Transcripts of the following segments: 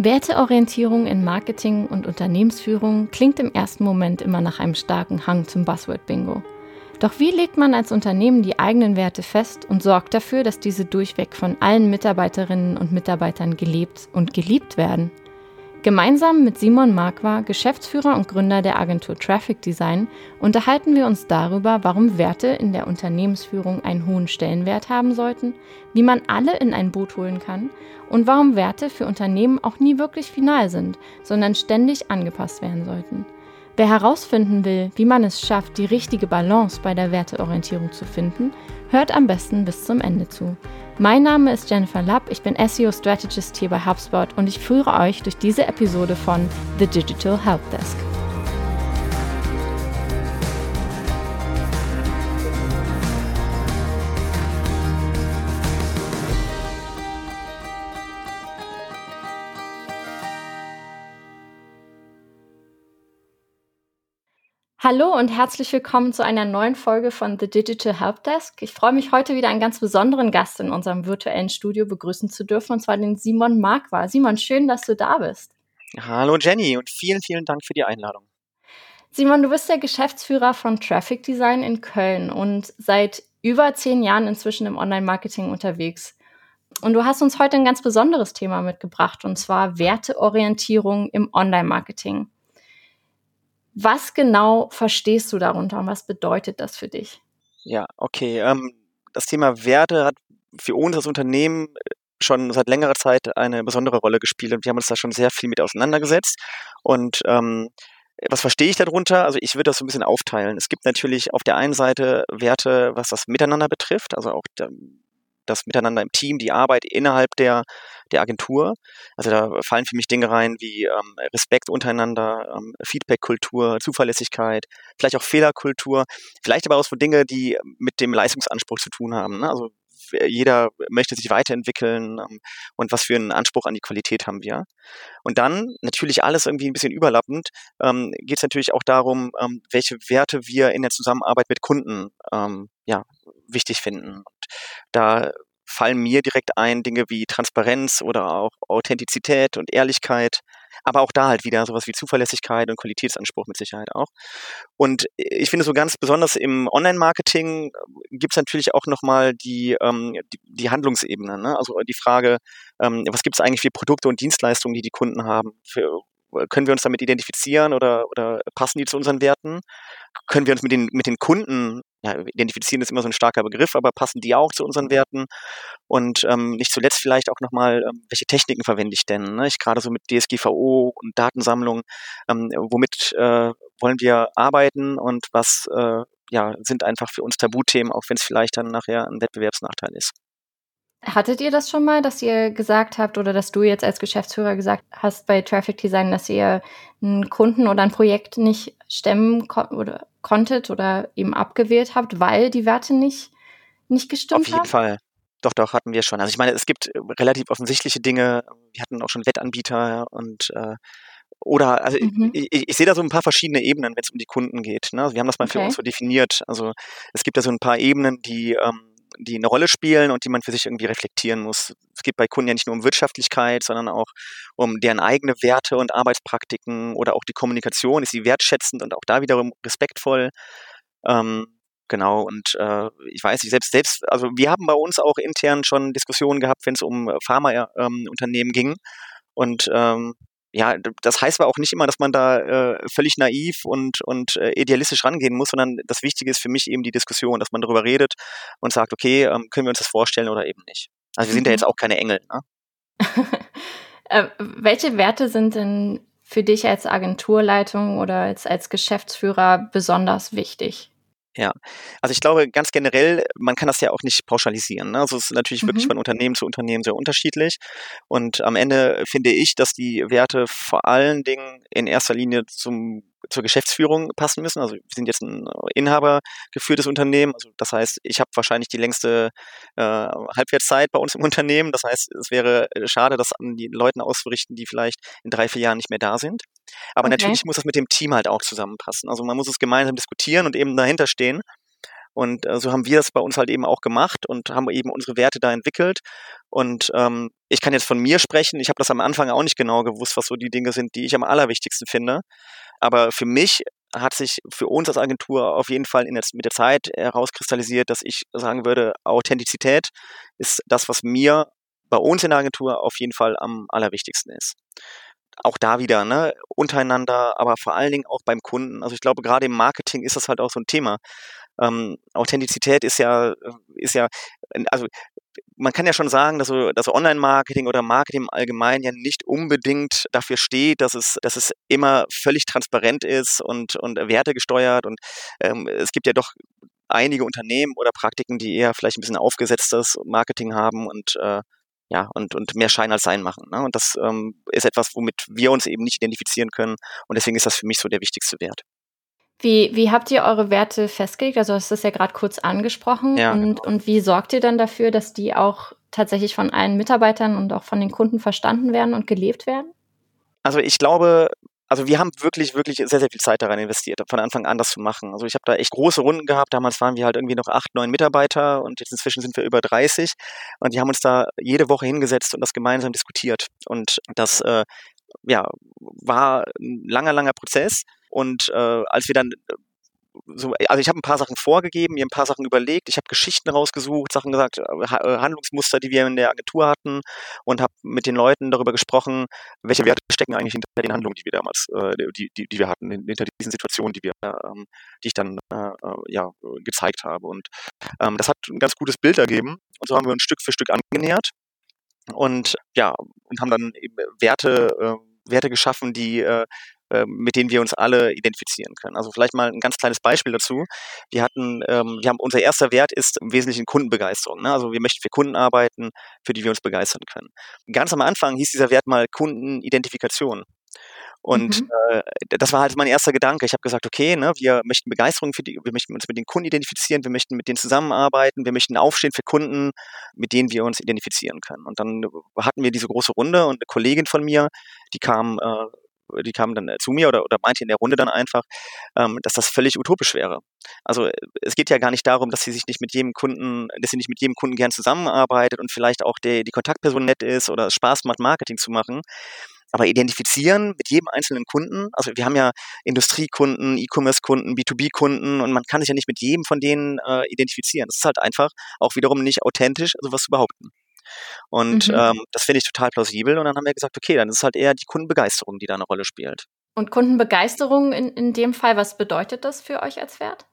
Werteorientierung in Marketing und Unternehmensführung klingt im ersten Moment immer nach einem starken Hang zum Buzzword-Bingo. Doch wie legt man als Unternehmen die eigenen Werte fest und sorgt dafür, dass diese durchweg von allen Mitarbeiterinnen und Mitarbeitern gelebt und geliebt werden? Gemeinsam mit Simon Marquardt, Geschäftsführer und Gründer der Agentur Traffic Design, unterhalten wir uns darüber, warum Werte in der Unternehmensführung einen hohen Stellenwert haben sollten, wie man alle in ein Boot holen kann und warum Werte für Unternehmen auch nie wirklich final sind, sondern ständig angepasst werden sollten. Wer herausfinden will, wie man es schafft, die richtige Balance bei der Werteorientierung zu finden, hört am besten bis zum Ende zu. Mein Name ist Jennifer Lapp, ich bin SEO Strategist hier bei HubSpot und ich führe euch durch diese Episode von The Digital Help Hallo und herzlich willkommen zu einer neuen Folge von The Digital Helpdesk. Ich freue mich heute wieder einen ganz besonderen Gast in unserem virtuellen Studio begrüßen zu dürfen, und zwar den Simon Marquardt. Simon, schön, dass du da bist. Hallo Jenny und vielen, vielen Dank für die Einladung. Simon, du bist der Geschäftsführer von Traffic Design in Köln und seit über zehn Jahren inzwischen im Online-Marketing unterwegs. Und du hast uns heute ein ganz besonderes Thema mitgebracht, und zwar Werteorientierung im Online-Marketing. Was genau verstehst du darunter und was bedeutet das für dich? Ja, okay. Ähm, das Thema Werte hat für uns als Unternehmen äh, schon seit längerer Zeit eine besondere Rolle gespielt und wir haben uns da schon sehr viel mit auseinandergesetzt. Und ähm, was verstehe ich darunter? Also ich würde das so ein bisschen aufteilen. Es gibt natürlich auf der einen Seite Werte, was das Miteinander betrifft, also auch das Miteinander im Team, die Arbeit innerhalb der, der Agentur. Also da fallen für mich Dinge rein wie ähm, Respekt untereinander, ähm, Feedback-Kultur, Zuverlässigkeit, vielleicht auch Fehlerkultur, vielleicht aber auch so Dinge, die mit dem Leistungsanspruch zu tun haben. Ne? Also jeder möchte sich weiterentwickeln ähm, und was für einen Anspruch an die Qualität haben wir. Und dann natürlich alles irgendwie ein bisschen überlappend, ähm, geht es natürlich auch darum, ähm, welche Werte wir in der Zusammenarbeit mit Kunden ähm, ja, wichtig finden. Und da fallen mir direkt ein Dinge wie Transparenz oder auch Authentizität und Ehrlichkeit, aber auch da halt wieder sowas wie Zuverlässigkeit und Qualitätsanspruch mit Sicherheit auch. Und ich finde so ganz besonders im Online-Marketing gibt es natürlich auch nochmal die, ähm, die, die Handlungsebene, ne? also die Frage, ähm, was gibt es eigentlich für Produkte und Dienstleistungen, die die Kunden haben, für, können wir uns damit identifizieren oder, oder passen die zu unseren Werten? Können wir uns mit den, mit den Kunden, ja, identifizieren ist immer so ein starker Begriff, aber passen die auch zu unseren Werten? Und ähm, nicht zuletzt vielleicht auch nochmal, ähm, welche Techniken verwende ich denn? Ne? Ich gerade so mit DSGVO und Datensammlung, ähm, womit äh, wollen wir arbeiten und was äh, ja, sind einfach für uns Tabuthemen, auch wenn es vielleicht dann nachher ein Wettbewerbsnachteil ist. Hattet ihr das schon mal, dass ihr gesagt habt oder dass du jetzt als Geschäftsführer gesagt hast bei Traffic Design, dass ihr einen Kunden oder ein Projekt nicht stemmen ko oder konntet oder eben abgewählt habt, weil die Werte nicht, nicht gestimmt haben? Auf jeden haben? Fall. Doch, doch, hatten wir schon. Also ich meine, es gibt äh, relativ offensichtliche Dinge. Wir hatten auch schon Wettanbieter und äh, oder also mhm. ich, ich, ich sehe da so ein paar verschiedene Ebenen, wenn es um die Kunden geht. Ne? Also wir haben das mal okay. für uns so definiert. Also es gibt da so ein paar Ebenen, die ähm, die eine Rolle spielen und die man für sich irgendwie reflektieren muss. Es geht bei Kunden ja nicht nur um Wirtschaftlichkeit, sondern auch um deren eigene Werte und Arbeitspraktiken oder auch die Kommunikation. Ist sie wertschätzend und auch da wiederum respektvoll? Ähm, genau, und äh, ich weiß nicht, selbst, selbst, also wir haben bei uns auch intern schon Diskussionen gehabt, wenn es um Pharmaunternehmen ähm, ging. Und ähm, ja, das heißt aber auch nicht immer, dass man da äh, völlig naiv und, und äh, idealistisch rangehen muss, sondern das Wichtige ist für mich eben die Diskussion, dass man darüber redet und sagt, okay, ähm, können wir uns das vorstellen oder eben nicht. Also wir sind mhm. ja jetzt auch keine Engel. Ne? äh, welche Werte sind denn für dich als Agenturleitung oder als, als Geschäftsführer besonders wichtig? Ja, also ich glaube ganz generell, man kann das ja auch nicht pauschalisieren. Ne? Also es ist natürlich mhm. wirklich von Unternehmen zu Unternehmen sehr unterschiedlich. Und am Ende finde ich, dass die Werte vor allen Dingen in erster Linie zum zur Geschäftsführung passen müssen. Also wir sind jetzt ein inhabergeführtes Unternehmen. Also das heißt, ich habe wahrscheinlich die längste äh, Halbwertszeit bei uns im Unternehmen. Das heißt, es wäre schade, das an die Leuten auszurichten, die vielleicht in drei, vier Jahren nicht mehr da sind. Aber okay. natürlich muss das mit dem Team halt auch zusammenpassen. Also man muss es gemeinsam diskutieren und eben dahinter stehen. Und äh, so haben wir das bei uns halt eben auch gemacht und haben eben unsere Werte da entwickelt. Und ähm, ich kann jetzt von mir sprechen. Ich habe das am Anfang auch nicht genau gewusst, was so die Dinge sind, die ich am allerwichtigsten finde. Aber für mich hat sich für uns als Agentur auf jeden Fall in der, mit der Zeit herauskristallisiert, dass ich sagen würde, Authentizität ist das, was mir bei uns in der Agentur auf jeden Fall am allerwichtigsten ist. Auch da wieder, ne, untereinander, aber vor allen Dingen auch beim Kunden. Also ich glaube, gerade im Marketing ist das halt auch so ein Thema. Ähm, Authentizität ist ja, ist ja, also man kann ja schon sagen, dass, so, dass Online-Marketing oder Marketing im Allgemeinen ja nicht unbedingt dafür steht, dass es, dass es immer völlig transparent ist und, und wertegesteuert. Und ähm, es gibt ja doch einige Unternehmen oder Praktiken, die eher vielleicht ein bisschen aufgesetztes Marketing haben und äh, ja, und, und mehr Schein als Sein machen. Ne? Und das ähm, ist etwas, womit wir uns eben nicht identifizieren können. Und deswegen ist das für mich so der wichtigste Wert. Wie, wie habt ihr eure Werte festgelegt? Also das ja gerade kurz angesprochen. Ja, und, genau. und wie sorgt ihr dann dafür, dass die auch tatsächlich von allen Mitarbeitern und auch von den Kunden verstanden werden und gelebt werden? Also ich glaube, also wir haben wirklich, wirklich sehr, sehr viel Zeit daran investiert, von Anfang an das zu machen. Also ich habe da echt große Runden gehabt. Damals waren wir halt irgendwie noch acht, neun Mitarbeiter und jetzt inzwischen sind wir über 30. Und die haben uns da jede Woche hingesetzt und das gemeinsam diskutiert. Und das äh, ja, war ein langer, langer Prozess. Und äh, als wir dann äh, so, also ich habe ein paar Sachen vorgegeben, mir ein paar Sachen überlegt, ich habe Geschichten rausgesucht, Sachen gesagt, äh, äh, Handlungsmuster, die wir in der Agentur hatten und habe mit den Leuten darüber gesprochen, welche Werte stecken eigentlich hinter den Handlungen, die wir damals, äh, die, die, die wir hatten, hinter diesen Situationen, die wir, ähm, die ich dann äh, ja gezeigt habe. Und ähm, das hat ein ganz gutes Bild ergeben. Und so haben wir uns Stück für Stück angenähert und ja und haben dann eben Werte äh, Werte geschaffen, die äh, äh, mit denen wir uns alle identifizieren können. Also vielleicht mal ein ganz kleines Beispiel dazu. Wir hatten, ähm, wir haben unser erster Wert ist im Wesentlichen Kundenbegeisterung. Ne? Also wir möchten für Kunden arbeiten, für die wir uns begeistern können. Ganz am Anfang hieß dieser Wert mal Kundenidentifikation. Und mhm. äh, das war halt mein erster Gedanke. Ich habe gesagt, okay, ne, wir möchten Begeisterung für die, wir möchten uns mit den Kunden identifizieren, wir möchten mit denen zusammenarbeiten, wir möchten aufstehen für Kunden, mit denen wir uns identifizieren können. Und dann hatten wir diese große Runde und eine Kollegin von mir, die kam äh, die kamen dann äh, zu mir oder, oder meinte in der Runde dann einfach, ähm, dass das völlig utopisch wäre. Also äh, es geht ja gar nicht darum, dass sie sich nicht mit jedem Kunden, dass sie nicht mit jedem Kunden gern zusammenarbeitet und vielleicht auch die, die Kontaktperson nett ist oder es Spaß macht, Marketing zu machen. Aber identifizieren mit jedem einzelnen Kunden, also wir haben ja Industriekunden, E-Commerce-Kunden, B2B-Kunden und man kann sich ja nicht mit jedem von denen äh, identifizieren. Das ist halt einfach auch wiederum nicht authentisch, sowas zu behaupten. Und mhm. ähm, das finde ich total plausibel. Und dann haben wir gesagt, okay, dann ist es halt eher die Kundenbegeisterung, die da eine Rolle spielt. Und Kundenbegeisterung in, in dem Fall, was bedeutet das für euch als Wert?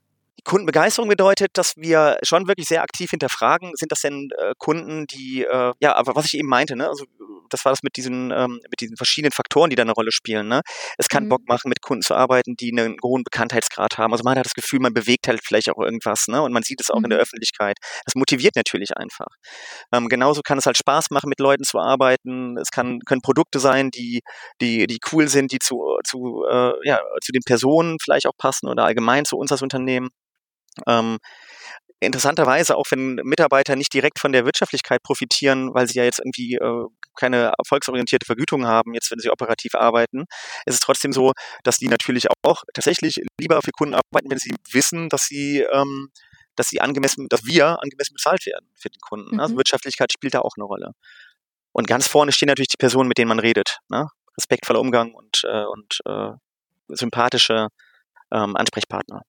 Kundenbegeisterung bedeutet, dass wir schon wirklich sehr aktiv hinterfragen, sind das denn äh, Kunden, die, äh, ja, aber was ich eben meinte, ne, also das war das mit diesen, ähm, mit diesen verschiedenen Faktoren, die da eine Rolle spielen. Ne? Es kann mhm. Bock machen, mit Kunden zu arbeiten, die einen hohen Bekanntheitsgrad haben. Also man hat das Gefühl, man bewegt halt vielleicht auch irgendwas, ne? Und man sieht es auch mhm. in der mhm. Öffentlichkeit. Das motiviert natürlich einfach. Ähm, genauso kann es halt Spaß machen, mit Leuten zu arbeiten. Es kann, können Produkte sein, die, die, die cool sind, die zu, zu, äh, ja, zu den Personen vielleicht auch passen oder allgemein zu uns als Unternehmen. Ähm, interessanterweise, auch wenn Mitarbeiter nicht direkt von der Wirtschaftlichkeit profitieren, weil sie ja jetzt irgendwie äh, keine erfolgsorientierte Vergütung haben, jetzt wenn sie operativ arbeiten, ist es trotzdem so, dass die natürlich auch tatsächlich lieber für Kunden arbeiten, wenn sie wissen, dass sie ähm, dass sie angemessen, dass wir angemessen bezahlt werden für den Kunden. Also mhm. Also Wirtschaftlichkeit spielt da auch eine Rolle. Und ganz vorne stehen natürlich die Personen, mit denen man redet. Ne? Respektvoller Umgang und, äh, und äh, sympathische ähm, Ansprechpartner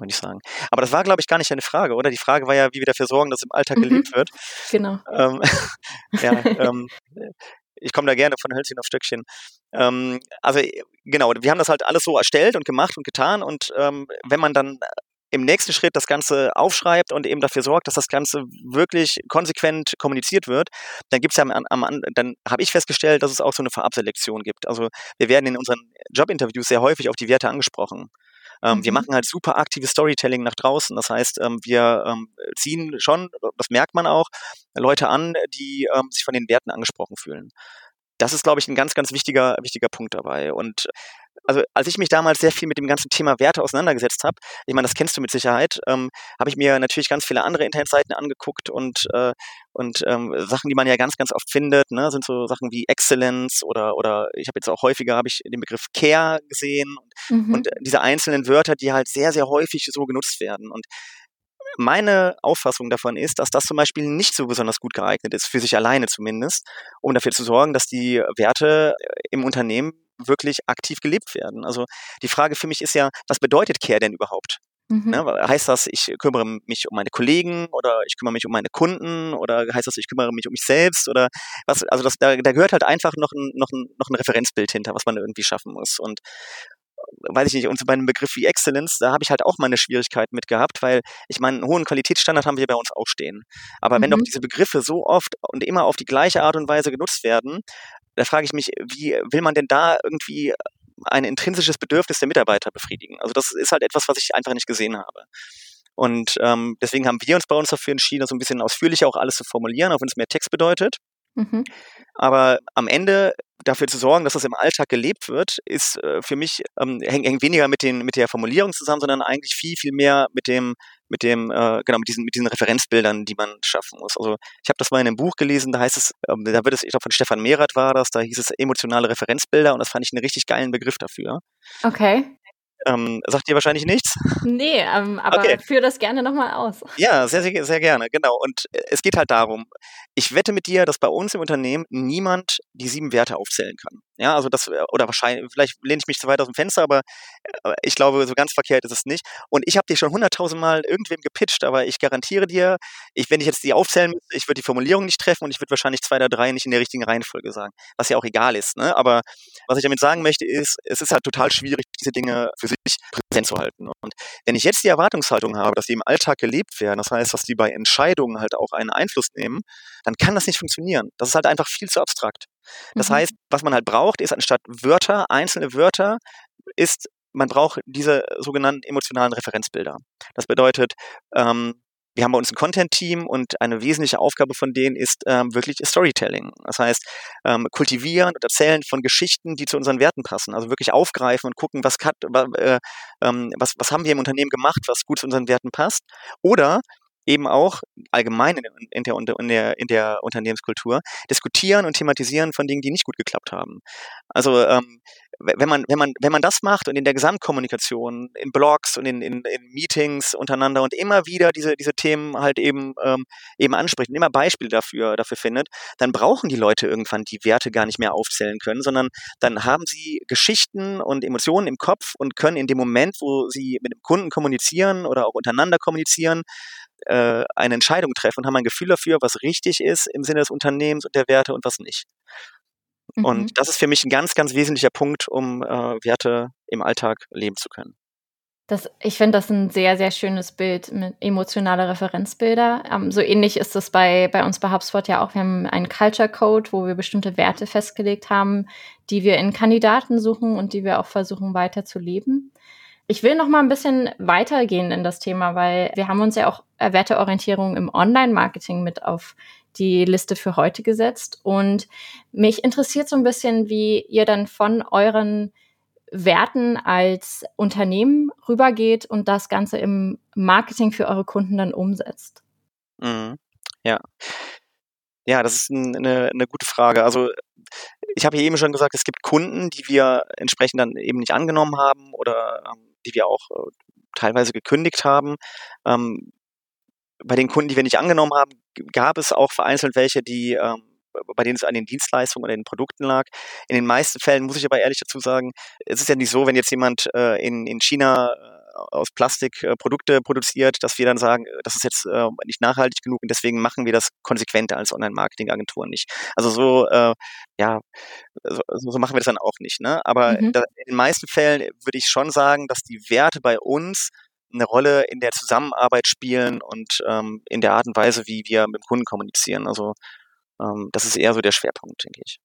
würde ich sagen. Aber das war, glaube ich, gar nicht eine Frage, oder? Die Frage war ja, wie wir dafür sorgen, dass im Alltag mhm. gelebt wird. Genau. Ähm, ja, ähm, ich komme da gerne von Hölzchen auf Stöckchen. Ähm, also genau, wir haben das halt alles so erstellt und gemacht und getan und ähm, wenn man dann im nächsten Schritt das Ganze aufschreibt und eben dafür sorgt, dass das Ganze wirklich konsequent kommuniziert wird, dann gibt's ja am, am dann habe ich festgestellt, dass es auch so eine Vorabselektion gibt. Also wir werden in unseren Jobinterviews sehr häufig auf die Werte angesprochen. Ähm, mhm. Wir machen halt super aktives Storytelling nach draußen. Das heißt, ähm, wir ähm, ziehen schon, das merkt man auch, Leute an, die ähm, sich von den Werten angesprochen fühlen. Das ist, glaube ich, ein ganz, ganz wichtiger, wichtiger Punkt dabei. Und also als ich mich damals sehr viel mit dem ganzen Thema Werte auseinandergesetzt habe, ich meine, das kennst du mit Sicherheit, ähm, habe ich mir natürlich ganz viele andere Internetseiten angeguckt und, äh, und ähm, Sachen, die man ja ganz, ganz oft findet, ne, sind so Sachen wie Excellence oder, oder ich habe jetzt auch häufiger habe ich den Begriff Care gesehen und, mhm. und diese einzelnen Wörter, die halt sehr, sehr häufig so genutzt werden. Und meine Auffassung davon ist, dass das zum Beispiel nicht so besonders gut geeignet ist, für sich alleine zumindest, um dafür zu sorgen, dass die Werte im Unternehmen wirklich aktiv gelebt werden. Also die Frage für mich ist ja, was bedeutet Care denn überhaupt? Mhm. Ne, heißt das, ich kümmere mich um meine Kollegen oder ich kümmere mich um meine Kunden oder heißt das, ich kümmere mich um mich selbst oder was, also das, da, da gehört halt einfach noch ein, noch, ein, noch ein Referenzbild hinter, was man irgendwie schaffen muss. Und weiß ich nicht, und bei einem Begriff wie Excellence, da habe ich halt auch meine Schwierigkeiten mit gehabt, weil ich meine, einen hohen Qualitätsstandard haben wir bei uns auch stehen. Aber mhm. wenn doch mhm. diese Begriffe so oft und immer auf die gleiche Art und Weise genutzt werden, da frage ich mich, wie will man denn da irgendwie ein intrinsisches Bedürfnis der Mitarbeiter befriedigen. Also das ist halt etwas, was ich einfach nicht gesehen habe. Und ähm, deswegen haben wir uns bei uns dafür entschieden, so ein bisschen ausführlicher auch alles zu formulieren, auch wenn es mehr Text bedeutet. Mhm. Aber am Ende dafür zu sorgen, dass das im Alltag gelebt wird, ist äh, für mich ähm, hängt, hängt weniger mit den mit der Formulierung zusammen, sondern eigentlich viel viel mehr mit dem mit dem äh, genau mit diesen mit diesen Referenzbildern, die man schaffen muss. Also ich habe das mal in einem Buch gelesen, da heißt es, ähm, da wird es, ich glaube von Stefan Mehrath war das, da hieß es emotionale Referenzbilder und das fand ich einen richtig geilen Begriff dafür. Okay. Ähm, sagt dir wahrscheinlich nichts? Nee, ähm, aber okay. führe das gerne nochmal aus. Ja, sehr, sehr, sehr gerne, genau. Und äh, es geht halt darum, ich wette mit dir, dass bei uns im Unternehmen niemand die sieben Werte aufzählen kann. Ja, also das, äh, oder wahrscheinlich, vielleicht lehne ich mich zu weit aus dem Fenster, aber äh, ich glaube, so ganz verkehrt ist es nicht. Und ich habe dir schon hunderttausendmal irgendwem gepitcht, aber ich garantiere dir, ich, wenn ich jetzt die aufzählen müsste, ich würde die Formulierung nicht treffen und ich würde wahrscheinlich zwei oder drei nicht in der richtigen Reihenfolge sagen. Was ja auch egal ist. Ne? Aber was ich damit sagen möchte, ist, es ist halt total schwierig, diese Dinge für sich präsent zu halten. Und wenn ich jetzt die Erwartungshaltung habe, dass die im Alltag gelebt werden, das heißt, dass die bei Entscheidungen halt auch einen Einfluss nehmen, dann kann das nicht funktionieren. Das ist halt einfach viel zu abstrakt. Das mhm. heißt, was man halt braucht, ist anstatt Wörter, einzelne Wörter, ist, man braucht diese sogenannten emotionalen Referenzbilder. Das bedeutet, ähm, wir haben bei uns ein Content-Team und eine wesentliche Aufgabe von denen ist ähm, wirklich Storytelling. Das heißt, ähm, kultivieren und erzählen von Geschichten, die zu unseren Werten passen. Also wirklich aufgreifen und gucken, was, hat, äh, ähm, was, was haben wir im Unternehmen gemacht, was gut zu unseren Werten passt. Oder eben auch allgemein in der, in der, in der Unternehmenskultur diskutieren und thematisieren von Dingen, die nicht gut geklappt haben. Also ähm, wenn man, wenn man, wenn man das macht und in der Gesamtkommunikation, in Blogs und in, in, in Meetings untereinander und immer wieder diese, diese Themen halt eben, ähm, eben anspricht und immer Beispiele dafür, dafür findet, dann brauchen die Leute irgendwann die Werte gar nicht mehr aufzählen können, sondern dann haben sie Geschichten und Emotionen im Kopf und können in dem Moment, wo sie mit dem Kunden kommunizieren oder auch untereinander kommunizieren, äh, eine Entscheidung treffen und haben ein Gefühl dafür, was richtig ist im Sinne des Unternehmens und der Werte und was nicht. Mhm. Und das ist für mich ein ganz, ganz wesentlicher Punkt, um äh, Werte im Alltag leben zu können. Das, ich finde das ein sehr, sehr schönes Bild mit emotionale Referenzbilder. Ähm, so ähnlich ist es bei, bei uns bei HubSpot ja auch. Wir haben einen Culture Code, wo wir bestimmte Werte festgelegt haben, die wir in Kandidaten suchen und die wir auch versuchen weiter zu leben. Ich will noch mal ein bisschen weitergehen in das Thema, weil wir haben uns ja auch Werteorientierung im Online-Marketing mit auf die Liste für heute gesetzt. Und mich interessiert so ein bisschen, wie ihr dann von euren Werten als Unternehmen rübergeht und das Ganze im Marketing für eure Kunden dann umsetzt. Mhm. Ja. Ja, das ist eine, eine gute Frage. Also ich habe hier eben schon gesagt, es gibt Kunden, die wir entsprechend dann eben nicht angenommen haben oder ähm, die wir auch äh, teilweise gekündigt haben. Ähm, bei den Kunden, die wir nicht angenommen haben, gab es auch vereinzelt welche, die ähm, bei denen es an den Dienstleistungen oder den Produkten lag. In den meisten Fällen muss ich aber ehrlich dazu sagen, es ist ja nicht so, wenn jetzt jemand äh, in, in China äh, aus Plastik äh, Produkte produziert, dass wir dann sagen, äh, das ist jetzt äh, nicht nachhaltig genug und deswegen machen wir das konsequenter als Online-Marketing-Agenturen nicht. Also so, äh, ja, so, so, machen wir das dann auch nicht. Ne? Aber mhm. da, in den meisten Fällen würde ich schon sagen, dass die Werte bei uns eine Rolle in der Zusammenarbeit spielen und ähm, in der Art und Weise, wie wir mit dem Kunden kommunizieren. Also ähm, das ist eher so der Schwerpunkt, denke ich.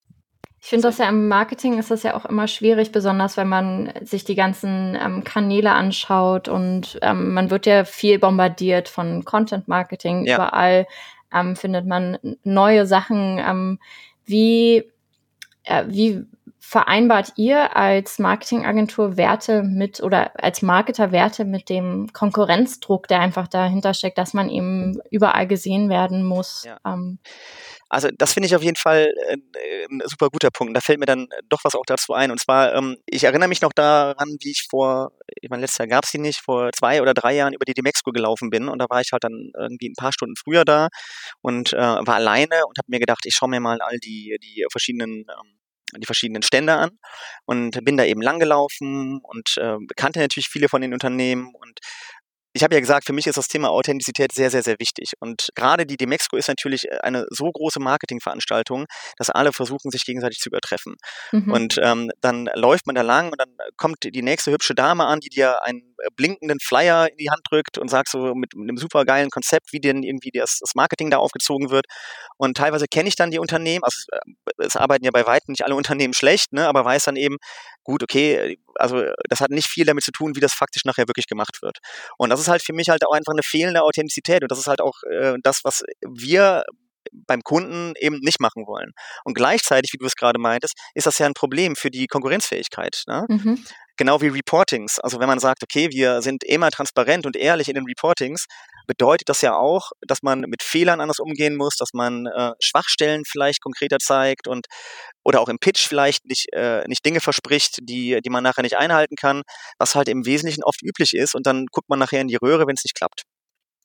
Ich finde das ja im Marketing ist das ja auch immer schwierig, besonders wenn man sich die ganzen ähm, Kanäle anschaut und ähm, man wird ja viel bombardiert von Content Marketing. Ja. Überall ähm, findet man neue Sachen. Ähm, wie, äh, wie vereinbart ihr als Marketingagentur Werte mit oder als Marketer Werte mit dem Konkurrenzdruck, der einfach dahinter steckt, dass man eben überall gesehen werden muss? Ja. Also das finde ich auf jeden Fall ein, ein, super guter Punkt. Da fällt mir dann doch was auch dazu ein. Und zwar, ähm, ich erinnere mich noch daran, wie ich vor, ich meine, letztes Jahr gab es die nicht, vor zwei oder drei Jahren über die Demexco gelaufen bin. Und da war ich halt dann irgendwie ein paar Stunden früher da und äh, war alleine und habe mir gedacht, ich schaue mir mal all die, die verschiedenen ähm, die verschiedenen Stände an und bin da eben langgelaufen und äh, kannte natürlich viele von den Unternehmen und ich habe ja gesagt, für mich ist das Thema Authentizität sehr, sehr, sehr wichtig. Und gerade die Demexco ist natürlich äh, eine so große Marketingveranstaltung, dass alle versuchen, sich gegenseitig zu übertreffen. Mhm. Und ähm, dann läuft man da lang und dann kommt die nächste hübsche Dame an, die dir einen äh, blinkenden Flyer in die Hand drückt und sagt so mit, mit einem super geilen Konzept, wie denn irgendwie das, das Marketing da aufgezogen wird. Und teilweise kenne ich dann die Unternehmen, also es, es arbeiten ja bei weitem nicht alle Unternehmen schlecht, ne, aber weiß dann eben, gut, okay, also das hat nicht viel damit zu tun, wie das faktisch nachher wirklich gemacht wird. Und das ist halt für mich halt auch einfach eine fehlende Authentizität und das ist halt auch äh, das, was wir beim Kunden eben nicht machen wollen. Und gleichzeitig, wie du es gerade meintest, ist das ja ein Problem für die Konkurrenzfähigkeit. Ne? Mhm. Genau wie Reportings. Also wenn man sagt, okay, wir sind immer transparent und ehrlich in den Reportings, bedeutet das ja auch, dass man mit Fehlern anders umgehen muss, dass man äh, Schwachstellen vielleicht konkreter zeigt und oder auch im Pitch vielleicht nicht, äh, nicht Dinge verspricht, die, die man nachher nicht einhalten kann, was halt im Wesentlichen oft üblich ist und dann guckt man nachher in die Röhre, wenn es nicht klappt.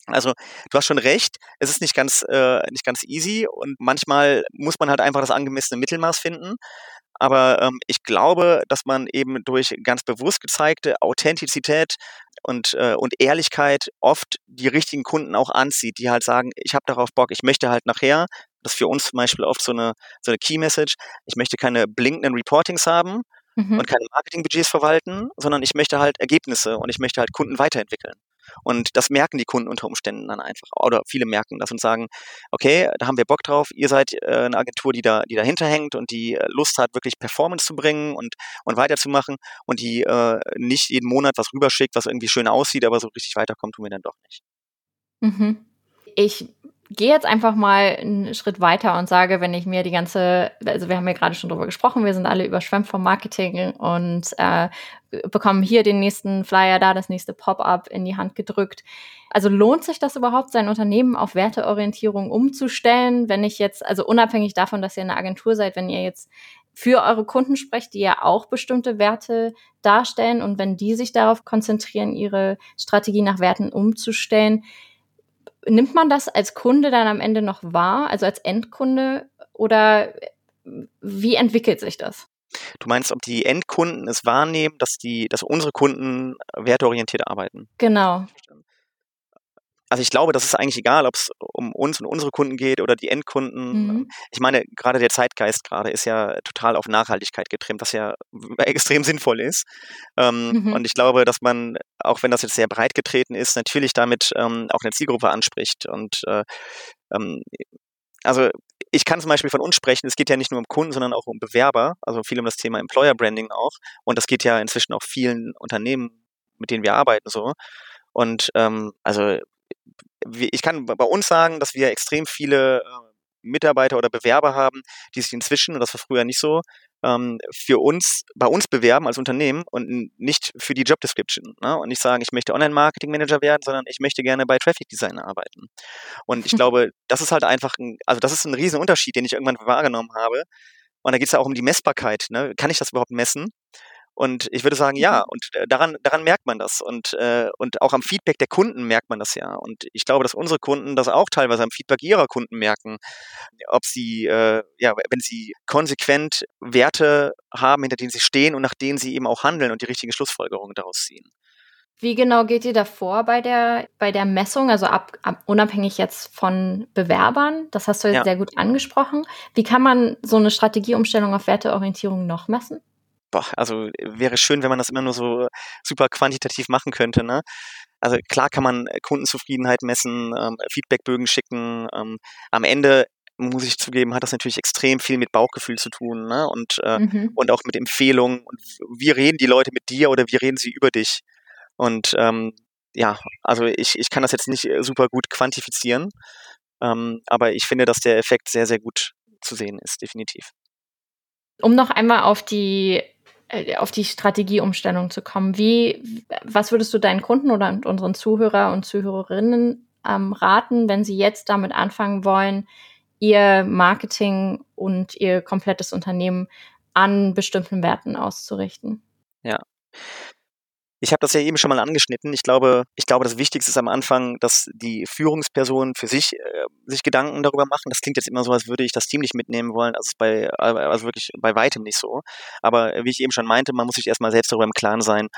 Also du hast schon recht, es ist nicht ganz, äh, nicht ganz easy und manchmal muss man halt einfach das angemessene Mittelmaß finden. Aber ähm, ich glaube, dass man eben durch ganz bewusst gezeigte Authentizität und, äh, und Ehrlichkeit oft die richtigen Kunden auch anzieht, die halt sagen, ich habe darauf Bock, ich möchte halt nachher, das ist für uns zum Beispiel oft so eine, so eine Key Message, ich möchte keine blinkenden Reportings haben mhm. und keine Marketingbudgets verwalten, sondern ich möchte halt Ergebnisse und ich möchte halt Kunden weiterentwickeln. Und das merken die Kunden unter Umständen dann einfach. Oder viele merken das und sagen, okay, da haben wir Bock drauf, ihr seid äh, eine Agentur, die da, die dahinter hängt und die äh, Lust hat, wirklich Performance zu bringen und, und weiterzumachen und die äh, nicht jeden Monat was rüberschickt, was irgendwie schön aussieht, aber so richtig weiterkommt, tun wir dann doch nicht. Mhm. Ich gehe jetzt einfach mal einen Schritt weiter und sage, wenn ich mir die ganze, also wir haben ja gerade schon drüber gesprochen, wir sind alle überschwemmt vom Marketing und äh, bekommen hier den nächsten Flyer, da das nächste Pop-up in die Hand gedrückt. Also lohnt sich das überhaupt, sein Unternehmen auf Werteorientierung umzustellen, wenn ich jetzt, also unabhängig davon, dass ihr eine Agentur seid, wenn ihr jetzt für eure Kunden sprecht, die ja auch bestimmte Werte darstellen und wenn die sich darauf konzentrieren, ihre Strategie nach Werten umzustellen, nimmt man das als Kunde dann am Ende noch wahr, also als Endkunde, oder wie entwickelt sich das? Du meinst, ob die Endkunden es wahrnehmen, dass die, dass unsere Kunden werteorientiert arbeiten? Genau also ich glaube, das ist eigentlich egal, ob es um uns und unsere Kunden geht oder die Endkunden. Mhm. Ich meine, gerade der Zeitgeist gerade ist ja total auf Nachhaltigkeit getrimmt, was ja extrem sinnvoll ist. Ähm, mhm. Und ich glaube, dass man, auch wenn das jetzt sehr breit getreten ist, natürlich damit ähm, auch eine Zielgruppe anspricht. Und äh, ähm, also ich kann zum Beispiel von uns sprechen, es geht ja nicht nur um Kunden, sondern auch um Bewerber, also viel um das Thema Employer Branding auch. Und das geht ja inzwischen auch vielen Unternehmen, mit denen wir arbeiten, so. Und ähm, also ich kann bei uns sagen, dass wir extrem viele äh, Mitarbeiter oder Bewerber haben, die sich inzwischen, und das war früher nicht so, ähm, für uns, bei uns bewerben als Unternehmen und nicht für die Job Description. Ne? Und nicht sagen, ich möchte Online-Marketing-Manager werden, sondern ich möchte gerne bei Traffic Designer arbeiten. Und ich glaube, das ist halt einfach ein, also das ist ein riesen Unterschied, den ich irgendwann wahrgenommen habe. Und da geht es ja auch um die Messbarkeit. Ne? Kann ich das überhaupt messen? Und ich würde sagen, ja, mhm. und äh, daran, daran merkt man das. Und, äh, und auch am Feedback der Kunden merkt man das ja. Und ich glaube, dass unsere Kunden das auch teilweise am Feedback ihrer Kunden merken, ob sie, äh, ja, wenn sie konsequent Werte haben, hinter denen sie stehen und nach denen sie eben auch handeln und die richtigen Schlussfolgerungen daraus ziehen. Wie genau geht ihr davor bei der, bei der Messung, also ab, ab, unabhängig jetzt von Bewerbern? Das hast du jetzt ja. sehr gut angesprochen. Wie kann man so eine Strategieumstellung auf Werteorientierung noch messen? Boah, also wäre schön, wenn man das immer nur so super quantitativ machen könnte. Ne? Also klar kann man Kundenzufriedenheit messen, ähm, Feedbackbögen schicken. Ähm, am Ende muss ich zugeben, hat das natürlich extrem viel mit Bauchgefühl zu tun ne? und, äh, mhm. und auch mit Empfehlungen. Und wie reden die Leute mit dir oder wie reden sie über dich? Und ähm, ja, also ich, ich kann das jetzt nicht äh, super gut quantifizieren, ähm, aber ich finde, dass der Effekt sehr, sehr gut zu sehen ist, definitiv. Um noch einmal auf die äh, auf die Strategieumstellung zu kommen. Wie, was würdest du deinen Kunden oder unseren Zuhörer und Zuhörerinnen ähm, raten, wenn sie jetzt damit anfangen wollen, ihr Marketing und ihr komplettes Unternehmen an bestimmten Werten auszurichten. Ja. Ich habe das ja eben schon mal angeschnitten. Ich glaube, ich glaube, das Wichtigste ist am Anfang, dass die Führungspersonen für sich äh, sich Gedanken darüber machen. Das klingt jetzt immer so, als würde ich das Team nicht mitnehmen wollen. Also bei also wirklich bei weitem nicht so. Aber wie ich eben schon meinte, man muss sich erstmal selbst darüber im Klaren sein.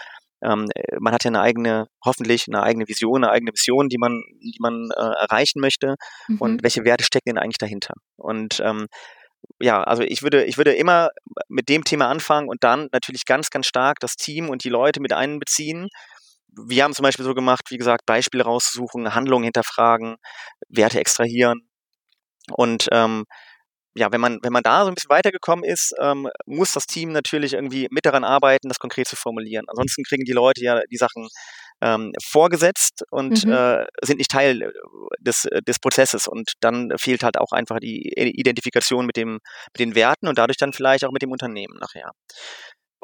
Ähm, man hat ja eine eigene, hoffentlich eine eigene Vision, eine eigene Mission, die man, die man äh, erreichen möchte. Mhm. Und welche Werte stecken denn eigentlich dahinter? Und ähm, ja, also ich würde, ich würde immer mit dem Thema anfangen und dann natürlich ganz, ganz stark das Team und die Leute mit einbeziehen. Wir haben zum Beispiel so gemacht, wie gesagt, Beispiele raussuchen, Handlungen hinterfragen, Werte extrahieren. Und ähm, ja, wenn man, wenn man da so ein bisschen weitergekommen ist, ähm, muss das Team natürlich irgendwie mit daran arbeiten, das konkret zu formulieren. Ansonsten kriegen die Leute ja die Sachen ähm, vorgesetzt und mhm. äh, sind nicht Teil äh, des, äh, des Prozesses. Und dann fehlt halt auch einfach die Identifikation mit, dem, mit den Werten und dadurch dann vielleicht auch mit dem Unternehmen nachher.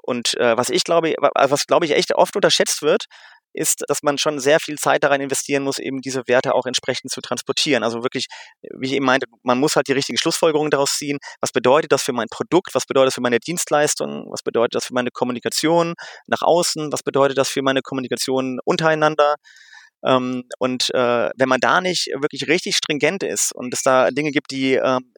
Und äh, was ich glaube, was glaube ich echt oft unterschätzt wird, ist, dass man schon sehr viel Zeit daran investieren muss, eben diese Werte auch entsprechend zu transportieren. Also wirklich, wie ich eben meinte, man muss halt die richtigen Schlussfolgerungen daraus ziehen. Was bedeutet das für mein Produkt? Was bedeutet das für meine Dienstleistung? Was bedeutet das für meine Kommunikation nach außen? Was bedeutet das für meine Kommunikation untereinander? Ähm, und äh, wenn man da nicht wirklich richtig stringent ist und es da Dinge gibt, die ähm,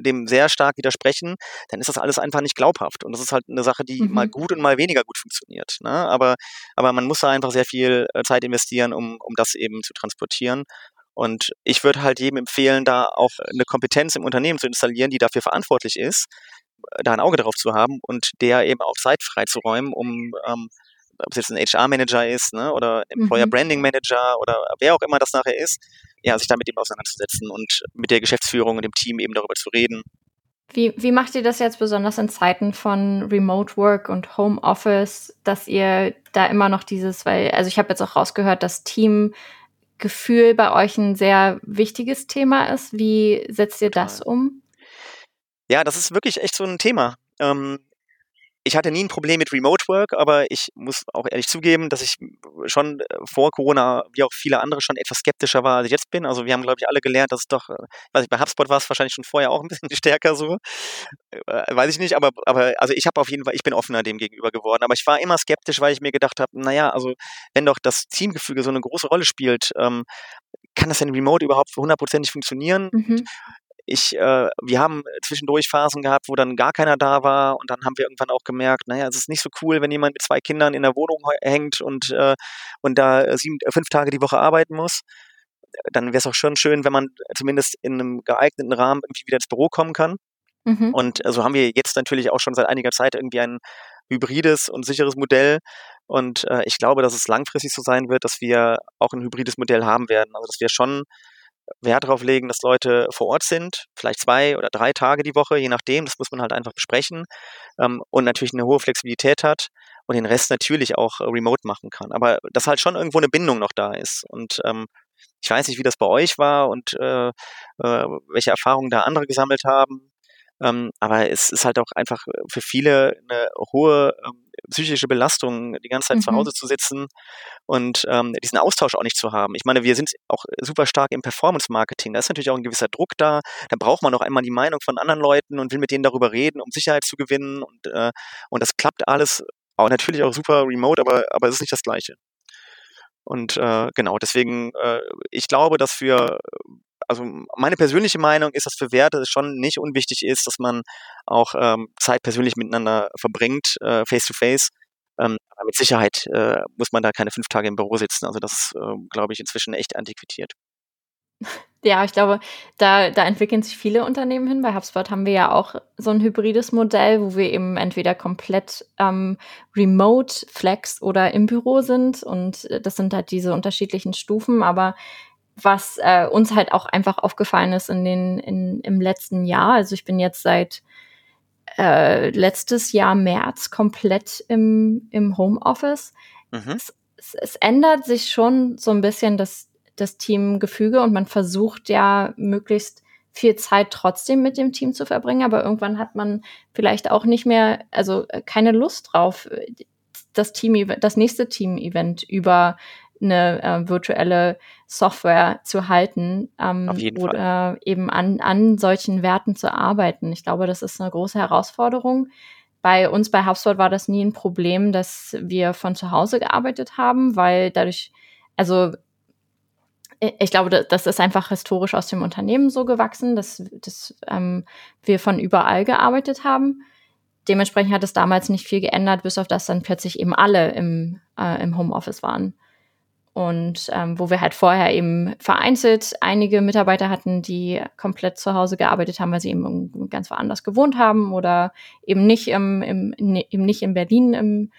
dem sehr stark widersprechen, dann ist das alles einfach nicht glaubhaft. Und das ist halt eine Sache, die mhm. mal gut und mal weniger gut funktioniert. Ne? Aber, aber man muss da einfach sehr viel äh, Zeit investieren, um, um das eben zu transportieren. Und ich würde halt jedem empfehlen, da auch eine Kompetenz im Unternehmen zu installieren, die dafür verantwortlich ist, da ein Auge drauf zu haben und der eben auch Zeit freizuräumen, um ähm, ob es jetzt ein HR-Manager ist, ne, oder Employer mhm. Branding Manager oder wer auch immer das nachher ist, ja, sich damit eben auseinanderzusetzen und mit der Geschäftsführung und dem Team eben darüber zu reden. Wie, wie macht ihr das jetzt besonders in Zeiten von Remote Work und Home Office, dass ihr da immer noch dieses, weil, also ich habe jetzt auch rausgehört, dass Teamgefühl bei euch ein sehr wichtiges Thema ist. Wie setzt ihr das um? Ja, das ist wirklich echt so ein Thema. Ähm, ich hatte nie ein Problem mit Remote Work, aber ich muss auch ehrlich zugeben, dass ich schon äh, vor Corona, wie auch viele andere, schon etwas skeptischer war, als ich jetzt bin. Also wir haben, glaube ich, alle gelernt, dass es doch, äh, weiß ich, bei HubSpot war es wahrscheinlich schon vorher auch ein bisschen stärker so. Äh, weiß ich nicht, aber, aber also ich habe auf jeden Fall, ich bin offener dem gegenüber geworden. Aber ich war immer skeptisch, weil ich mir gedacht habe, naja, also wenn doch das Teamgefüge so eine große Rolle spielt, ähm, kann das denn remote überhaupt hundertprozentig funktionieren? Mhm ich, äh, wir haben zwischendurch Phasen gehabt, wo dann gar keiner da war und dann haben wir irgendwann auch gemerkt, naja, es ist nicht so cool, wenn jemand mit zwei Kindern in der Wohnung hängt und, äh, und da sieben, äh, fünf Tage die Woche arbeiten muss. Dann wäre es auch schon schön, wenn man zumindest in einem geeigneten Rahmen irgendwie wieder ins Büro kommen kann. Mhm. Und so also haben wir jetzt natürlich auch schon seit einiger Zeit irgendwie ein hybrides und sicheres Modell. Und äh, ich glaube, dass es langfristig so sein wird, dass wir auch ein hybrides Modell haben werden. Also dass wir schon Wert darauf legen, dass Leute vor Ort sind, vielleicht zwei oder drei Tage die Woche, je nachdem, das muss man halt einfach besprechen ähm, und natürlich eine hohe Flexibilität hat und den Rest natürlich auch äh, remote machen kann. Aber dass halt schon irgendwo eine Bindung noch da ist und ähm, ich weiß nicht, wie das bei euch war und äh, äh, welche Erfahrungen da andere gesammelt haben. Ähm, aber es ist halt auch einfach für viele eine hohe ähm, psychische Belastung, die ganze Zeit mhm. zu Hause zu sitzen und ähm, diesen Austausch auch nicht zu haben. Ich meine, wir sind auch super stark im Performance-Marketing. Da ist natürlich auch ein gewisser Druck da. Da braucht man auch einmal die Meinung von anderen Leuten und will mit denen darüber reden, um Sicherheit zu gewinnen. Und, äh, und das klappt alles auch natürlich auch super remote, aber, aber es ist nicht das Gleiche. Und äh, genau, deswegen, äh, ich glaube, dass für also meine persönliche Meinung ist, dass für Werte schon nicht unwichtig ist, dass man auch ähm, Zeit persönlich miteinander verbringt, äh, face to face. Ähm, mit Sicherheit äh, muss man da keine fünf Tage im Büro sitzen. Also das äh, glaube ich, inzwischen echt antiquiert. Ja, ich glaube, da, da entwickeln sich viele Unternehmen hin. Bei HubSpot haben wir ja auch so ein hybrides Modell, wo wir eben entweder komplett ähm, remote, flex oder im Büro sind. Und äh, das sind halt diese unterschiedlichen Stufen. Aber was äh, uns halt auch einfach aufgefallen ist in den, in, im letzten Jahr. Also ich bin jetzt seit äh, letztes Jahr März komplett im, im Homeoffice. Mhm. Es, es, es, ändert sich schon so ein bisschen das, das Teamgefüge und man versucht ja möglichst viel Zeit trotzdem mit dem Team zu verbringen, aber irgendwann hat man vielleicht auch nicht mehr, also keine Lust drauf, das Team, das nächste Team-Event über eine äh, virtuelle Software zu halten ähm, oder Fall. eben an, an solchen Werten zu arbeiten. Ich glaube, das ist eine große Herausforderung. Bei uns bei HubSpot war das nie ein Problem, dass wir von zu Hause gearbeitet haben, weil dadurch, also ich glaube, das ist einfach historisch aus dem Unternehmen so gewachsen, dass, dass ähm, wir von überall gearbeitet haben. Dementsprechend hat es damals nicht viel geändert, bis auf das dann plötzlich eben alle im, äh, im Homeoffice waren. Und ähm, wo wir halt vorher eben vereinzelt einige Mitarbeiter hatten, die komplett zu Hause gearbeitet haben, weil sie eben ganz woanders gewohnt haben oder eben nicht im, im, eben nicht in Berlin im,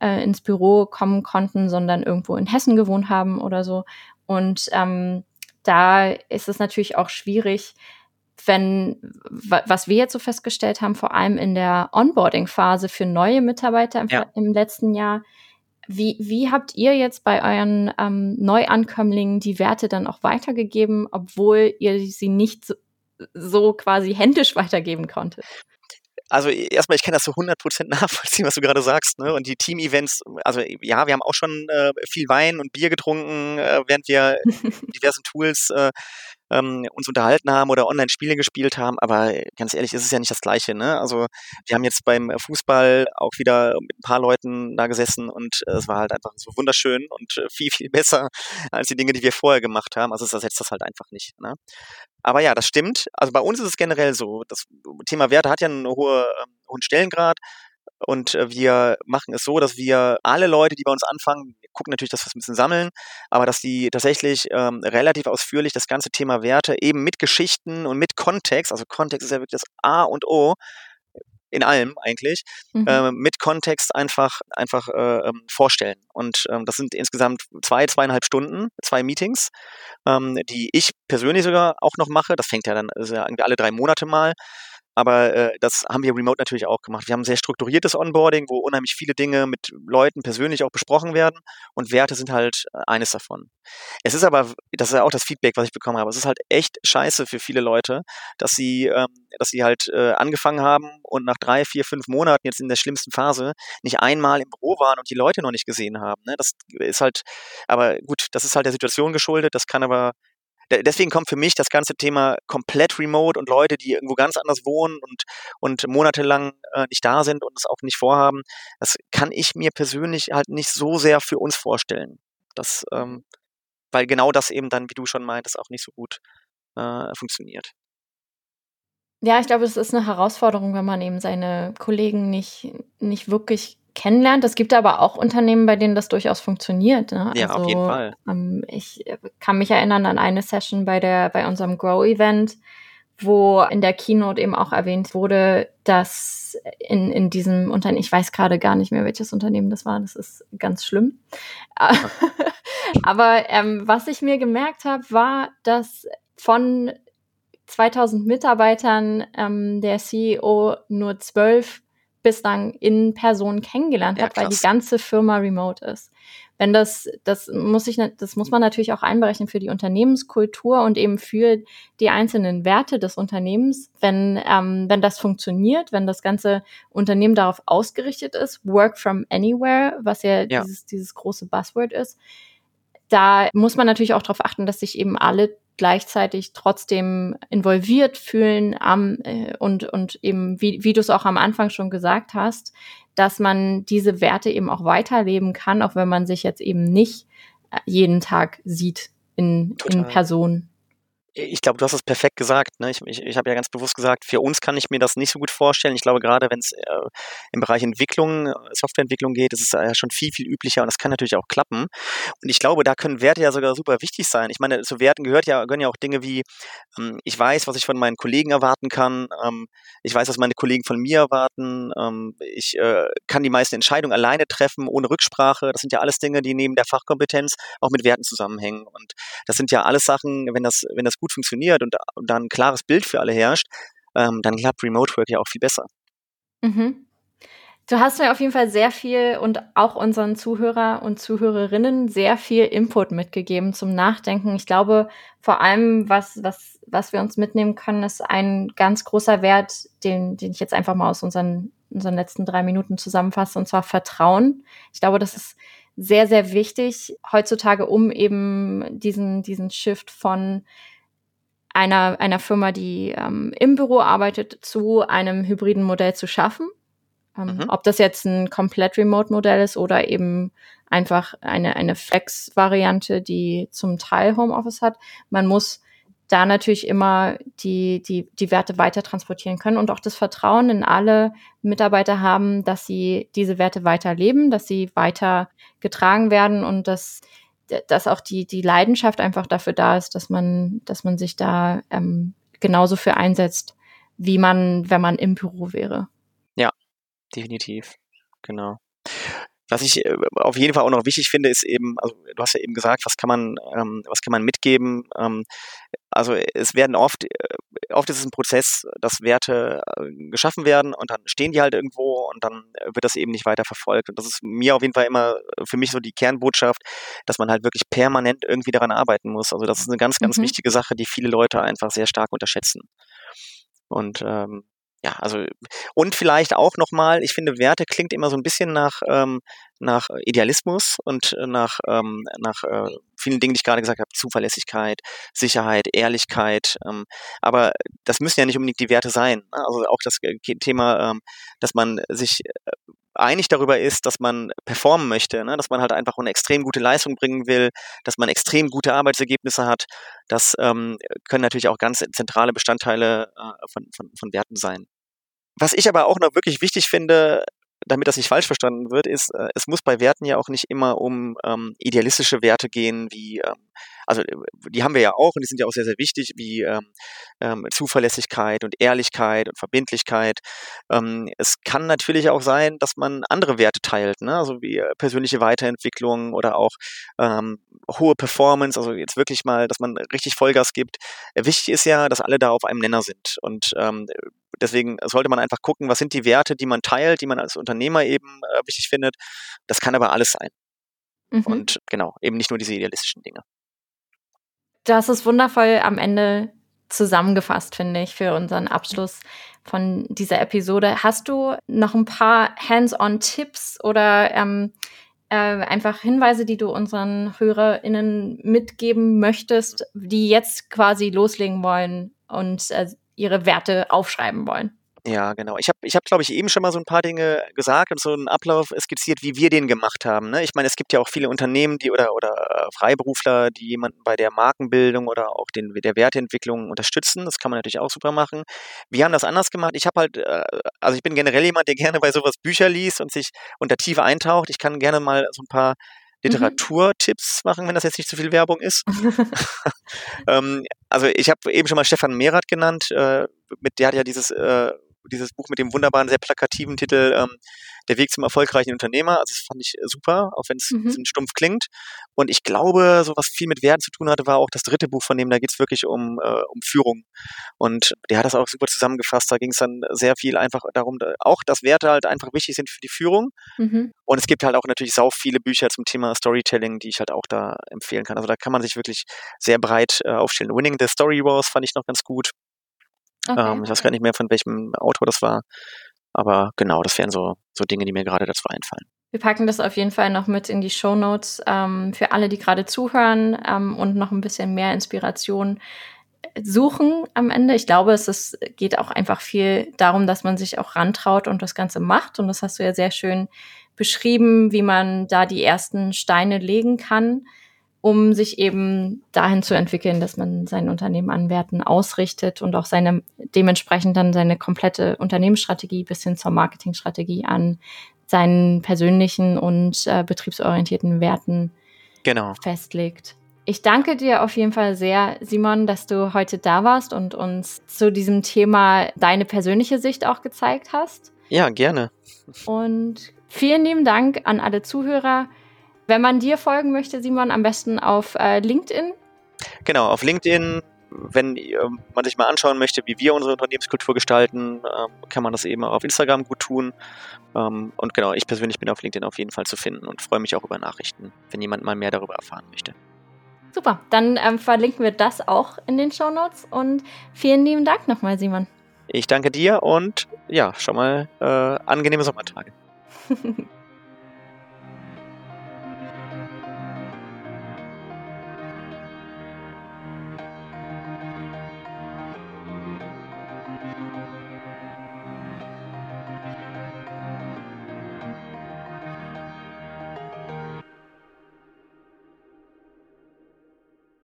äh, ins Büro kommen konnten, sondern irgendwo in Hessen gewohnt haben oder so. Und ähm, da ist es natürlich auch schwierig, wenn, was wir jetzt so festgestellt haben, vor allem in der Onboarding-Phase für neue Mitarbeiter im, ja. im, letzten Jahr, wie, wie habt ihr jetzt bei euren ähm, Neuankömmlingen die Werte dann auch weitergegeben, obwohl ihr sie nicht so, so quasi händisch weitergeben konntet? also erstmal, ich kann das so 100% nachvollziehen, was du gerade sagst. Ne? Und die Team-Events, also ja, wir haben auch schon äh, viel Wein und Bier getrunken, äh, während wir diversen Tools äh, ähm, uns unterhalten haben oder Online-Spiele gespielt haben. Aber ganz ehrlich, ist es ja nicht das Gleiche. Ne? Also wir haben jetzt beim Fußball auch wieder mit ein paar Leuten da gesessen und äh, es war halt einfach so wunderschön und äh, viel, viel besser als die Dinge, die wir vorher gemacht haben. Also es ersetzt das halt einfach nicht. Ne? Aber ja, das stimmt. Also bei uns ist es generell so. Das Thema Werte hat ja einen hohe, ähm, hohen Stellengrad. Und äh, wir machen es so, dass wir alle Leute, die bei uns anfangen, gucken natürlich, dass wir es ein bisschen sammeln, aber dass die tatsächlich ähm, relativ ausführlich das ganze Thema Werte eben mit Geschichten und mit Kontext, also Kontext ist ja wirklich das A und O, in allem eigentlich, mhm. äh, mit Kontext einfach, einfach äh, ähm, vorstellen. Und ähm, das sind insgesamt zwei, zweieinhalb Stunden, zwei Meetings, ähm, die ich persönlich sogar auch noch mache. Das fängt ja dann ja alle drei Monate mal. Aber äh, das haben wir remote natürlich auch gemacht. Wir haben ein sehr strukturiertes Onboarding, wo unheimlich viele Dinge mit Leuten persönlich auch besprochen werden und Werte sind halt äh, eines davon. Es ist aber, das ist ja auch das Feedback, was ich bekommen habe, es ist halt echt scheiße für viele Leute, dass sie, ähm, dass sie halt äh, angefangen haben und nach drei, vier, fünf Monaten jetzt in der schlimmsten Phase nicht einmal im Büro waren und die Leute noch nicht gesehen haben. Ne? Das ist halt, aber gut, das ist halt der Situation geschuldet, das kann aber deswegen kommt für mich das ganze Thema komplett remote und Leute, die irgendwo ganz anders wohnen und, und monatelang äh, nicht da sind und es auch nicht vorhaben, das kann ich mir persönlich halt nicht so sehr für uns vorstellen. Das, ähm, weil genau das eben dann, wie du schon meintest, auch nicht so gut äh, funktioniert. Ja, ich glaube, es ist eine Herausforderung, wenn man eben seine Kollegen nicht, nicht wirklich kennenlernt. Es gibt aber auch Unternehmen, bei denen das durchaus funktioniert. Ne? Ja, also, auf jeden Fall. Ähm, ich kann mich erinnern an eine Session bei der, bei unserem Grow-Event, wo in der Keynote eben auch erwähnt wurde, dass in, in diesem Unternehmen, ich weiß gerade gar nicht mehr, welches Unternehmen das war, das ist ganz schlimm. aber ähm, was ich mir gemerkt habe, war, dass von 2000 Mitarbeitern ähm, der CEO nur zwölf bislang in Person kennengelernt ja, hat, weil die ganze Firma remote ist. Wenn das, das muss ich, das muss man natürlich auch einberechnen für die Unternehmenskultur und eben für die einzelnen Werte des Unternehmens. Wenn, ähm, wenn das funktioniert, wenn das ganze Unternehmen darauf ausgerichtet ist, Work from Anywhere, was ja, ja. Dieses, dieses große Buzzword ist, da muss man natürlich auch darauf achten, dass sich eben alle gleichzeitig trotzdem involviert fühlen am, äh, und, und eben, wie, wie du es auch am Anfang schon gesagt hast, dass man diese Werte eben auch weiterleben kann, auch wenn man sich jetzt eben nicht äh, jeden Tag sieht in, in Person ich glaube, du hast es perfekt gesagt. Ne? Ich, ich, ich habe ja ganz bewusst gesagt, für uns kann ich mir das nicht so gut vorstellen. Ich glaube, gerade wenn es äh, im Bereich Entwicklung, äh, Softwareentwicklung geht, ist es ja schon viel, viel üblicher und das kann natürlich auch klappen. Und ich glaube, da können Werte ja sogar super wichtig sein. Ich meine, zu Werten gehört ja, gehören ja auch Dinge wie, ähm, ich weiß, was ich von meinen Kollegen erwarten kann, ähm, ich weiß, was meine Kollegen von mir erwarten, ähm, ich äh, kann die meisten Entscheidungen alleine treffen, ohne Rücksprache. Das sind ja alles Dinge, die neben der Fachkompetenz auch mit Werten zusammenhängen. Und das sind ja alles Sachen, wenn das, wenn das gut funktioniert und, und da ein klares Bild für alle herrscht, ähm, dann klappt Remote Work ja auch viel besser. Mhm. Du hast mir auf jeden Fall sehr viel und auch unseren Zuhörer und Zuhörerinnen sehr viel Input mitgegeben zum Nachdenken. Ich glaube, vor allem, was, was, was wir uns mitnehmen können, ist ein ganz großer Wert, den, den ich jetzt einfach mal aus unseren, unseren letzten drei Minuten zusammenfasse, und zwar Vertrauen. Ich glaube, das ist sehr, sehr wichtig heutzutage, um eben diesen, diesen Shift von einer, einer Firma, die ähm, im Büro arbeitet, zu einem hybriden Modell zu schaffen. Ähm, mhm. Ob das jetzt ein komplett Remote-Modell ist oder eben einfach eine, eine Flex-Variante, die zum Teil Homeoffice hat. Man muss da natürlich immer die, die, die Werte weiter transportieren können und auch das Vertrauen in alle Mitarbeiter haben, dass sie diese Werte weiter leben, dass sie weiter getragen werden und dass, dass auch die, die Leidenschaft einfach dafür da ist, dass man, dass man sich da ähm, genauso für einsetzt, wie man, wenn man im Büro wäre. Ja, definitiv. Genau. Was ich äh, auf jeden Fall auch noch wichtig finde, ist eben, also du hast ja eben gesagt, was kann man, ähm, was kann man mitgeben? Ähm, also es werden oft, äh, oft ist es ein Prozess, dass Werte äh, geschaffen werden und dann stehen die halt irgendwo und dann wird das eben nicht weiter verfolgt. Und das ist mir auf jeden Fall immer für mich so die Kernbotschaft, dass man halt wirklich permanent irgendwie daran arbeiten muss. Also das ist eine ganz, ganz mhm. wichtige Sache, die viele Leute einfach sehr stark unterschätzen. Und ähm, ja, also und vielleicht auch nochmal, ich finde, Werte klingt immer so ein bisschen nach, ähm, nach Idealismus und nach, ähm, nach äh, vielen Dingen, die ich gerade gesagt habe, Zuverlässigkeit, Sicherheit, Ehrlichkeit. Ähm, aber das müssen ja nicht unbedingt die Werte sein. Ne? Also auch das äh, Thema, ähm, dass man sich äh, einig darüber ist, dass man performen möchte, ne? dass man halt einfach eine extrem gute Leistung bringen will, dass man extrem gute Arbeitsergebnisse hat. Das ähm, können natürlich auch ganz zentrale Bestandteile äh, von, von, von Werten sein. Was ich aber auch noch wirklich wichtig finde, damit das nicht falsch verstanden wird, ist, äh, es muss bei Werten ja auch nicht immer um ähm, idealistische Werte gehen, wie, ähm, also äh, die haben wir ja auch und die sind ja auch sehr, sehr wichtig, wie ähm, ähm, Zuverlässigkeit und Ehrlichkeit und Verbindlichkeit. Ähm, es kann natürlich auch sein, dass man andere Werte teilt, ne? also wie äh, persönliche Weiterentwicklung oder auch ähm, hohe Performance, also jetzt wirklich mal, dass man richtig Vollgas gibt. Wichtig ist ja, dass alle da auf einem Nenner sind und ähm, deswegen sollte man einfach gucken, was sind die Werte, die man teilt, die man als Unternehmer eben äh, wichtig findet. Das kann aber alles sein. Mhm. Und genau, eben nicht nur diese idealistischen Dinge. Das ist wundervoll am Ende zusammengefasst, finde ich, für unseren Abschluss von dieser Episode. Hast du noch ein paar Hands-on-Tipps oder ähm, äh, einfach Hinweise, die du unseren HörerInnen mitgeben möchtest, die jetzt quasi loslegen wollen und äh, ihre Werte aufschreiben wollen. Ja, genau. Ich habe, ich hab, glaube ich, eben schon mal so ein paar Dinge gesagt und so einen Ablauf skizziert, wie wir den gemacht haben. Ne? Ich meine, es gibt ja auch viele Unternehmen, die oder, oder äh, Freiberufler, die jemanden bei der Markenbildung oder auch den, der Werteentwicklung unterstützen. Das kann man natürlich auch super machen. Wir haben das anders gemacht. Ich habe halt, äh, also ich bin generell jemand, der gerne bei sowas Bücher liest und sich unter Tiefe eintaucht. Ich kann gerne mal so ein paar. Literaturtipps machen, wenn das jetzt nicht zu viel Werbung ist. ähm, also ich habe eben schon mal Stefan Mehrath genannt, äh, mit der hat ja dieses äh, dieses Buch mit dem wunderbaren, sehr plakativen Titel ähm, Der Weg zum erfolgreichen Unternehmer. Also das fand ich äh, super, auch wenn es mhm. ein stumpf klingt. Und ich glaube, so was viel mit Werten zu tun hatte, war auch das dritte Buch von dem, da geht es wirklich um, äh, um Führung. Und der hat das auch super zusammengefasst. Da ging es dann sehr viel einfach darum, auch dass Werte halt einfach wichtig sind für die Führung. Mhm. Und es gibt halt auch natürlich sau viele Bücher zum Thema Storytelling, die ich halt auch da empfehlen kann. Also da kann man sich wirklich sehr breit äh, aufstellen. Winning the Story Wars fand ich noch ganz gut. Okay. Ähm, ich weiß gar nicht mehr, von welchem Autor das war. Aber genau, das wären so, so Dinge, die mir gerade dazu einfallen. Wir packen das auf jeden Fall noch mit in die Show Notes ähm, für alle, die gerade zuhören ähm, und noch ein bisschen mehr Inspiration suchen am Ende. Ich glaube, es ist, geht auch einfach viel darum, dass man sich auch rantraut und das Ganze macht. Und das hast du ja sehr schön beschrieben, wie man da die ersten Steine legen kann um sich eben dahin zu entwickeln, dass man sein Unternehmen an Werten ausrichtet und auch seine dementsprechend dann seine komplette Unternehmensstrategie bis hin zur Marketingstrategie an seinen persönlichen und äh, betriebsorientierten Werten genau. festlegt. Ich danke dir auf jeden Fall sehr, Simon, dass du heute da warst und uns zu diesem Thema deine persönliche Sicht auch gezeigt hast. Ja, gerne. Und vielen lieben Dank an alle Zuhörer. Wenn man dir folgen möchte, Simon, am besten auf äh, LinkedIn. Genau, auf LinkedIn. Wenn äh, man sich mal anschauen möchte, wie wir unsere Unternehmenskultur gestalten, äh, kann man das eben auch auf Instagram gut tun. Ähm, und genau, ich persönlich bin auf LinkedIn auf jeden Fall zu finden und freue mich auch über Nachrichten, wenn jemand mal mehr darüber erfahren möchte. Super, dann ähm, verlinken wir das auch in den Show Notes und vielen lieben Dank nochmal, Simon. Ich danke dir und ja, schon mal äh, angenehme Sommertage.